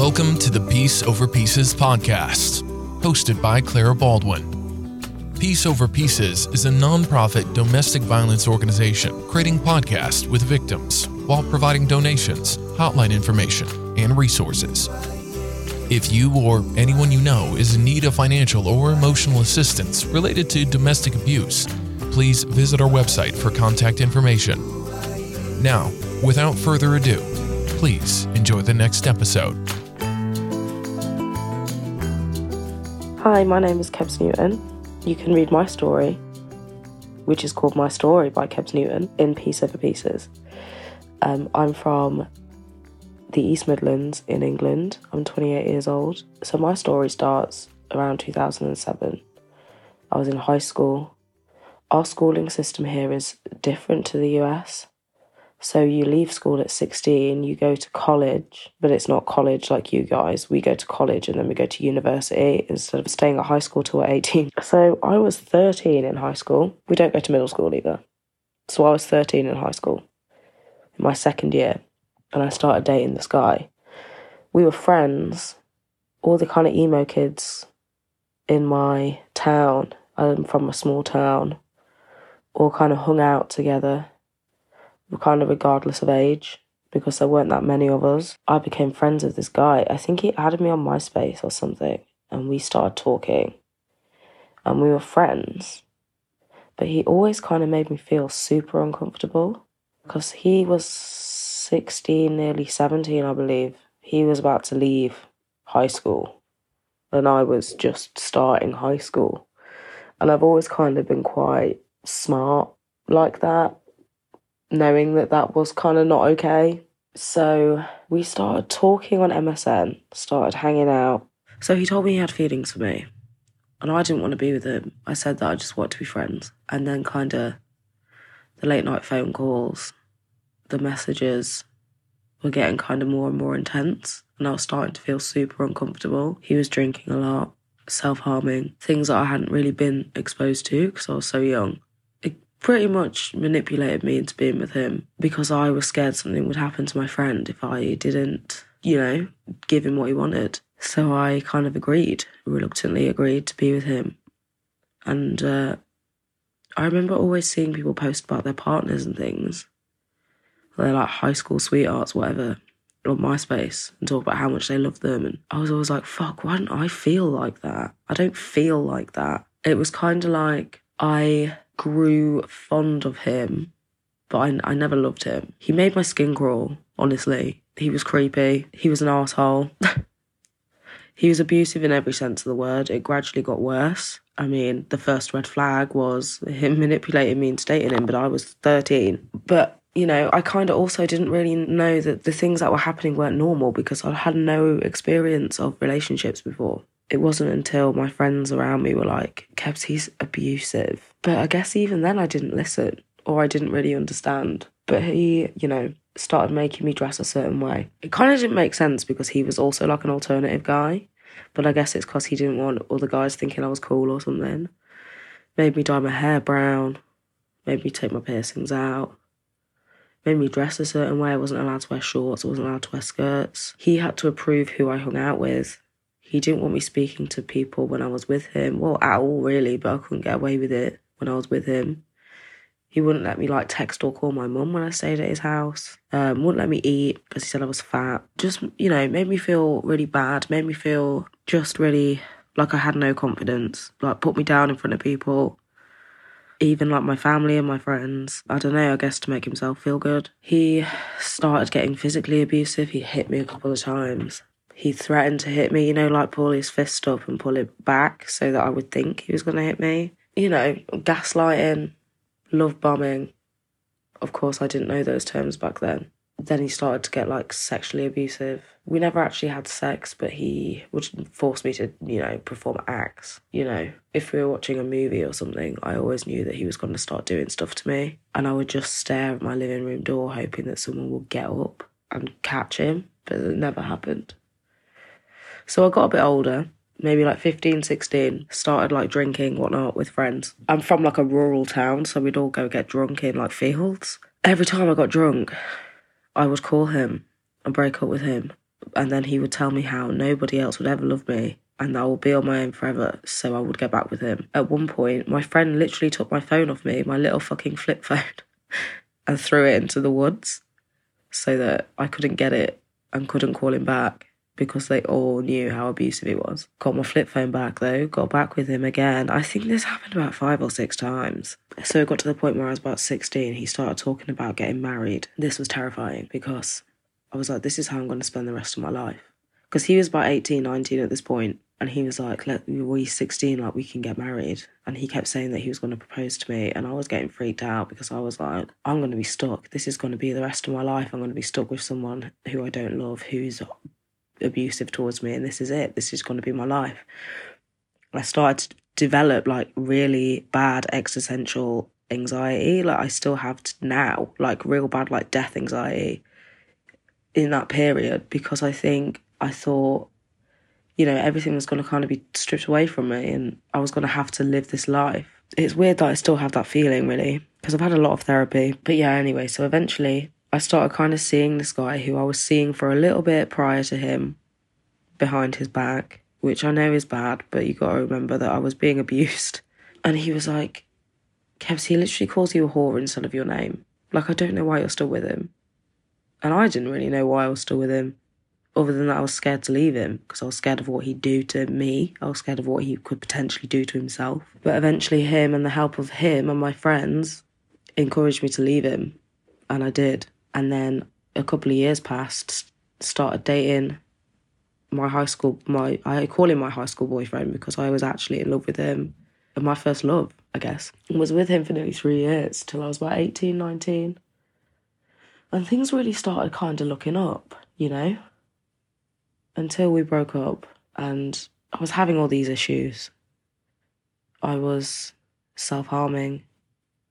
Welcome to the Peace Over Pieces podcast, hosted by Clara Baldwin. Peace Over Pieces is a nonprofit domestic violence organization creating podcasts with victims while providing donations, hotline information, and resources. If you or anyone you know is in need of financial or emotional assistance related to domestic abuse, please visit our website for contact information. Now, without further ado, please enjoy the next episode. Hi, my name is Kebs Newton. You can read my story, which is called My Story by Kebs Newton, in Peace Over Pieces. Um, I'm from the East Midlands in England. I'm 28 years old. So my story starts around 2007. I was in high school. Our schooling system here is different to the US. So you leave school at 16, you go to college, but it's not college like you guys. We go to college and then we go to university instead of staying at high school till we're 18. So I was 13 in high school. We don't go to middle school either. So I was 13 in high school, in my second year, and I started dating this guy. We were friends, all the kind of emo kids in my town. I'm from a small town, all kind of hung out together kind of regardless of age because there weren't that many of us. I became friends with this guy. I think he added me on MySpace or something, and we started talking, and we were friends. But he always kind of made me feel super uncomfortable because he was 16, nearly 17, I believe. He was about to leave high school, and I was just starting high school. And I've always kind of been quite smart like that knowing that that was kind of not okay. So we started talking on MSN, started hanging out. So he told me he had feelings for me. And I didn't want to be with him. I said that I just want to be friends. And then, kind of, the late night phone calls, the messages were getting kind of more and more intense. And I was starting to feel super uncomfortable. He was drinking a lot, self harming, things that I hadn't really been exposed to because I was so young pretty much manipulated me into being with him because I was scared something would happen to my friend if I didn't, you know, give him what he wanted. So I kind of agreed, reluctantly agreed to be with him. And uh, I remember always seeing people post about their partners and things. They're like high school sweethearts, whatever, on MySpace and talk about how much they love them. And I was always like, fuck, why don't I feel like that? I don't feel like that. It was kind of like I grew fond of him, but I, I never loved him. He made my skin crawl, honestly. He was creepy. He was an asshole. he was abusive in every sense of the word. It gradually got worse. I mean, the first red flag was him manipulating me into dating him, but I was 13. But, you know, I kind of also didn't really know that the things that were happening weren't normal because I had no experience of relationships before it wasn't until my friends around me were like, Kebs, he's abusive. But I guess even then I didn't listen or I didn't really understand. But he, you know, started making me dress a certain way. It kind of didn't make sense because he was also like an alternative guy. But I guess it's because he didn't want all the guys thinking I was cool or something. Made me dye my hair brown. Made me take my piercings out. Made me dress a certain way. I wasn't allowed to wear shorts. I wasn't allowed to wear skirts. He had to approve who I hung out with he didn't want me speaking to people when I was with him. Well, at all, really, but I couldn't get away with it when I was with him. He wouldn't let me like text or call my mum when I stayed at his house. Um, wouldn't let me eat because he said I was fat. Just, you know, made me feel really bad. Made me feel just really like I had no confidence. Like put me down in front of people. Even like my family and my friends. I don't know, I guess to make himself feel good. He started getting physically abusive. He hit me a couple of times he threatened to hit me, you know, like pull his fist up and pull it back so that I would think he was going to hit me. You know, gaslighting, love bombing. Of course, I didn't know those terms back then. Then he started to get like sexually abusive. We never actually had sex, but he would force me to, you know, perform acts. You know, if we were watching a movie or something, I always knew that he was going to start doing stuff to me. And I would just stare at my living room door, hoping that someone would get up and catch him, but it never happened. So I got a bit older, maybe like 15, 16, started like drinking, whatnot with friends. I'm from like a rural town, so we'd all go get drunk in like fields. Every time I got drunk, I would call him and break up with him. And then he would tell me how nobody else would ever love me and I will be on my own forever. So I would get back with him. At one point, my friend literally took my phone off me, my little fucking flip phone, and threw it into the woods so that I couldn't get it and couldn't call him back because they all knew how abusive he was. Got my flip phone back though, got back with him again. I think this happened about five or six times. So it got to the point where I was about 16, he started talking about getting married. This was terrifying because I was like, this is how I'm going to spend the rest of my life. Because he was about 18, 19 at this point, and he was like, "Let we 16, like we can get married." And he kept saying that he was going to propose to me, and I was getting freaked out because I was like, "I'm going to be stuck. This is going to be the rest of my life. I'm going to be stuck with someone who I don't love, who's abusive towards me, and this is it. This is going to be my life." I started to develop like really bad existential anxiety, like I still have now, like real bad like death anxiety in that period because I think I thought you know, everything was going to kind of be stripped away from me and I was going to have to live this life. It's weird that I still have that feeling, really, because I've had a lot of therapy. But yeah, anyway, so eventually I started kind of seeing this guy who I was seeing for a little bit prior to him behind his back, which I know is bad, but you got to remember that I was being abused. And he was like, Kebs, he literally calls you a whore instead of your name. Like, I don't know why you're still with him. And I didn't really know why I was still with him other than that, I was scared to leave him because I was scared of what he'd do to me. I was scared of what he could potentially do to himself. But eventually, him and the help of him and my friends encouraged me to leave him, and I did. And then a couple of years passed, started dating my high school, my I call him my high school boyfriend because I was actually in love with him. And my first love, I guess. Was with him for nearly three years till I was about 18, 19. And things really started kind of looking up, you know? until we broke up and I was having all these issues. I was self harming,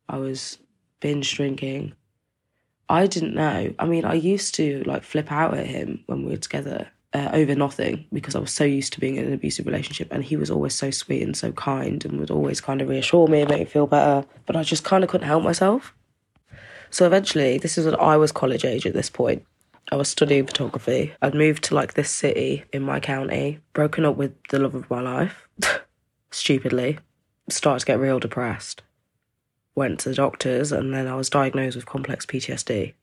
I was binge drinking. I didn't know. I mean, I used to like flip out at him when we were together uh, over nothing because I was so used to being in an abusive relationship, and he was always so sweet and so kind and would always kind of reassure me and make me feel better. But I just kind of couldn't help myself. So eventually, this is when I was college age at this point. I was studying photography. I'd moved to like this city in my county, broken up with the love of my life, stupidly, started to get real depressed. Went to the doctors, and then I was diagnosed with complex PTSD.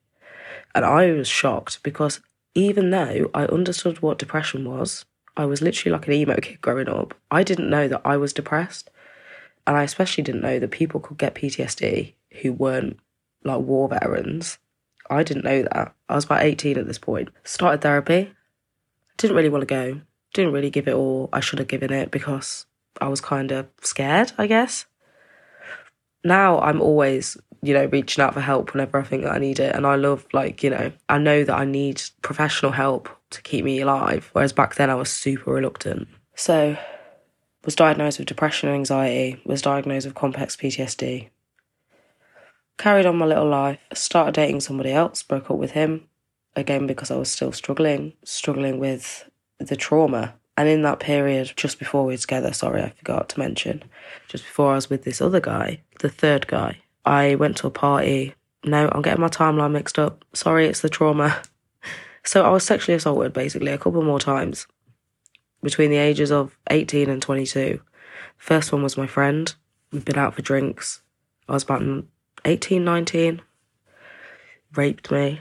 And I was shocked because even though I understood what depression was, I was literally like an emo kid growing up. I didn't know that I was depressed. And I especially didn't know that people could get PTSD who weren't like war veterans I didn't know that. I was about 18 at this point. Started therapy. Didn't really want to go. Didn't really give it all I should have given it because I was kind of scared, I guess. Now I'm always, you know, reaching out for help whenever I think that I need it. And I love, like, you know, I know that I need professional help to keep me alive. Whereas back then I was super reluctant. So, was diagnosed with depression and anxiety, was diagnosed with complex PTSD, Carried on my little life, started dating somebody else, broke up with him, again because I was still struggling, struggling with the trauma. And in that period, just before we were together, sorry, I forgot to mention, just before I was with this other guy, the third guy, I went to a party. No, I'm getting my timeline mixed up. Sorry, it's the trauma. So I was sexually assaulted basically a couple more times between the ages of 18 and 22. First one was my friend. We'd been out for drinks. I was about 18, 19, raped me,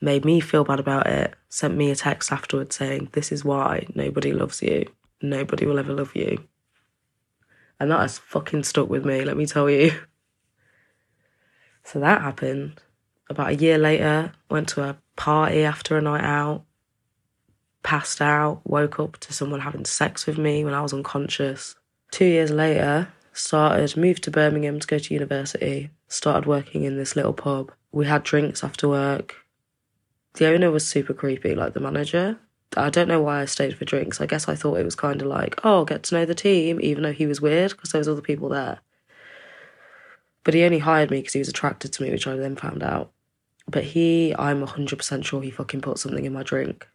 made me feel bad about it, sent me a text afterwards saying, This is why nobody loves you. Nobody will ever love you. And that has fucking stuck with me, let me tell you. So that happened. About a year later, went to a party after a night out, passed out, woke up to someone having sex with me when I was unconscious. Two years later, started, moved to Birmingham to go to university, started working in this little pub. We had drinks after work. The owner was super creepy, like the manager. I don't know why I stayed for drinks. I guess I thought it was kind of like, oh, get to know the team, even though he was weird because there was other people there. But he only hired me because he was attracted to me, which I then found out. But he, I'm 100% sure he fucking put something in my drink.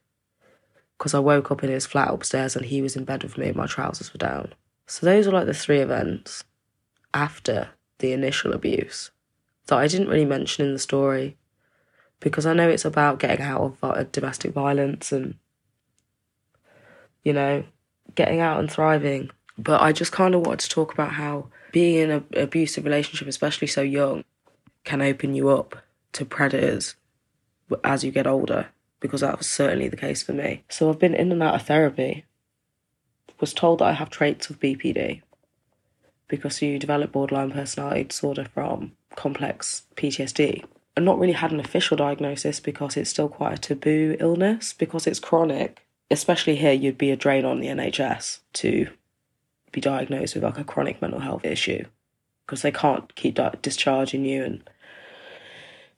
Because I woke up in his flat upstairs and he was in bed with me and my trousers were down. So those were like the three events after the initial abuse that I didn't really mention in the story. Because I know it's about getting out of uh, domestic violence and, you know, getting out and thriving. But I just kind of wanted to talk about how being in an abusive relationship, especially so young, can open you up to predators as you get older, because that was certainly the case for me. So I've been in and out of therapy, was told that I have traits of BPD because you develop borderline personality disorder from complex PTSD. Not really had an official diagnosis because it's still quite a taboo illness because it's chronic. Especially here, you'd be a drain on the NHS to be diagnosed with like a chronic mental health issue because they can't keep di- discharging you and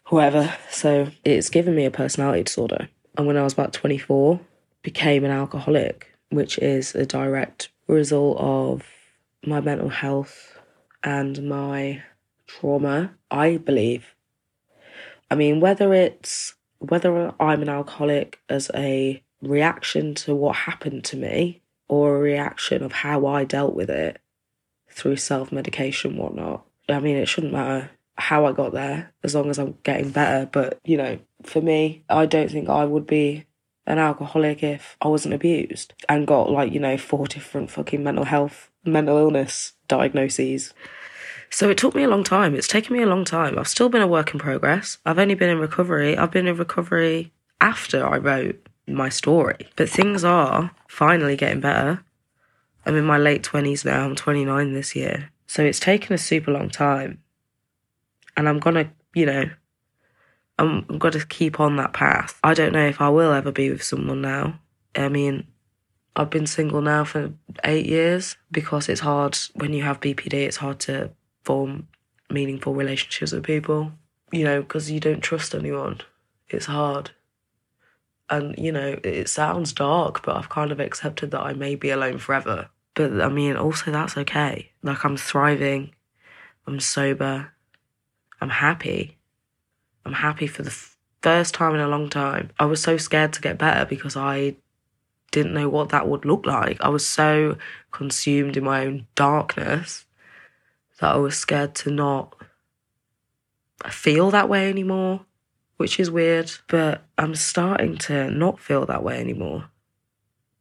whoever. So it's given me a personality disorder. And when I was about 24, became an alcoholic, which is a direct result of my mental health and my trauma, I believe. I mean, whether it's whether I'm an alcoholic as a reaction to what happened to me or a reaction of how I dealt with it through self medication, whatnot. I mean, it shouldn't matter how I got there as long as I'm getting better. But, you know, for me, I don't think I would be an alcoholic if I wasn't abused and got like, you know, four different fucking mental health, mental illness diagnoses. So it took me a long time. It's taken me a long time. I've still been a work in progress. I've only been in recovery. I've been in recovery after I wrote my story. But things are finally getting better. I'm in my late 20s now. I'm 29 this year. So it's taken a super long time. And I'm going to, you know, I'm, I'm going to keep on that path. I don't know if I will ever be with someone now. I mean, I've been single now for eight years because it's hard when you have BPD, it's hard to form meaningful relationships with people, you know, because you don't trust anyone. It's hard. And, you know, it sounds dark, but I've kind of accepted that I may be alone forever. But I mean, also that's okay. Like, I'm thriving, I'm sober, I'm happy. I'm happy for the first time in a long time. I was so scared to get better because I didn't know what that would look like. I was so consumed in my own darkness that I was scared to not feel that way anymore, which is weird. But I'm starting to not feel that way anymore.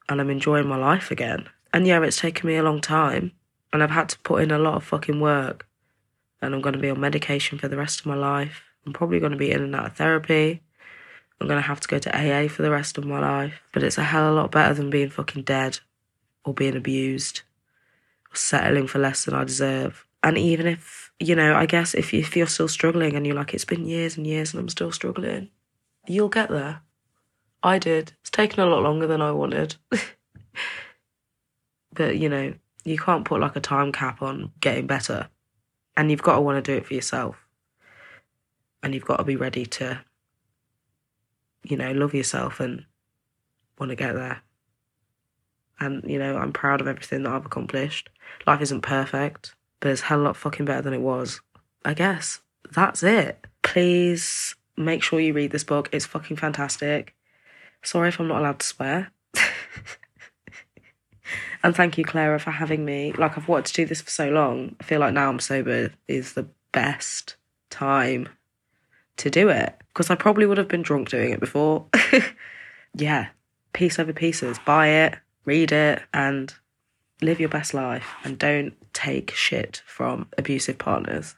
And I'm enjoying my life again. And yeah, it's taken me a long time. And I've had to put in a lot of fucking work. And I'm going to be on medication for the rest of my life. I'm probably going to be in and out of therapy. I'm going to have to go to AA for the rest of my life. But it's a hell of a lot better than being fucking dead or being abused or settling for less than I deserve. And even if, you know, I guess if, if you're still struggling and you're like, it's been years and years and I'm still struggling, you'll get there. I did. It's taken a lot longer than I wanted. but, you know, you can't put like a time cap on getting better. And you've got to want to do it for yourself. And you've got to be ready to, you know, love yourself and want to get there. And, you know, I'm proud of everything that I've accomplished. Life isn't perfect but it's hell a lot fucking better than it was. I guess that's it. Please make sure you read this book. It's fucking fantastic. Sorry if I'm not allowed to swear. and thank you, Clara, for having me. Like, I've wanted to do this for so long. I feel like now I'm sober is the best time to do it because I probably would have been drunk doing it before. yeah, peace over pieces. Buy it, read it, and live your best life and don't take shit from abusive partners.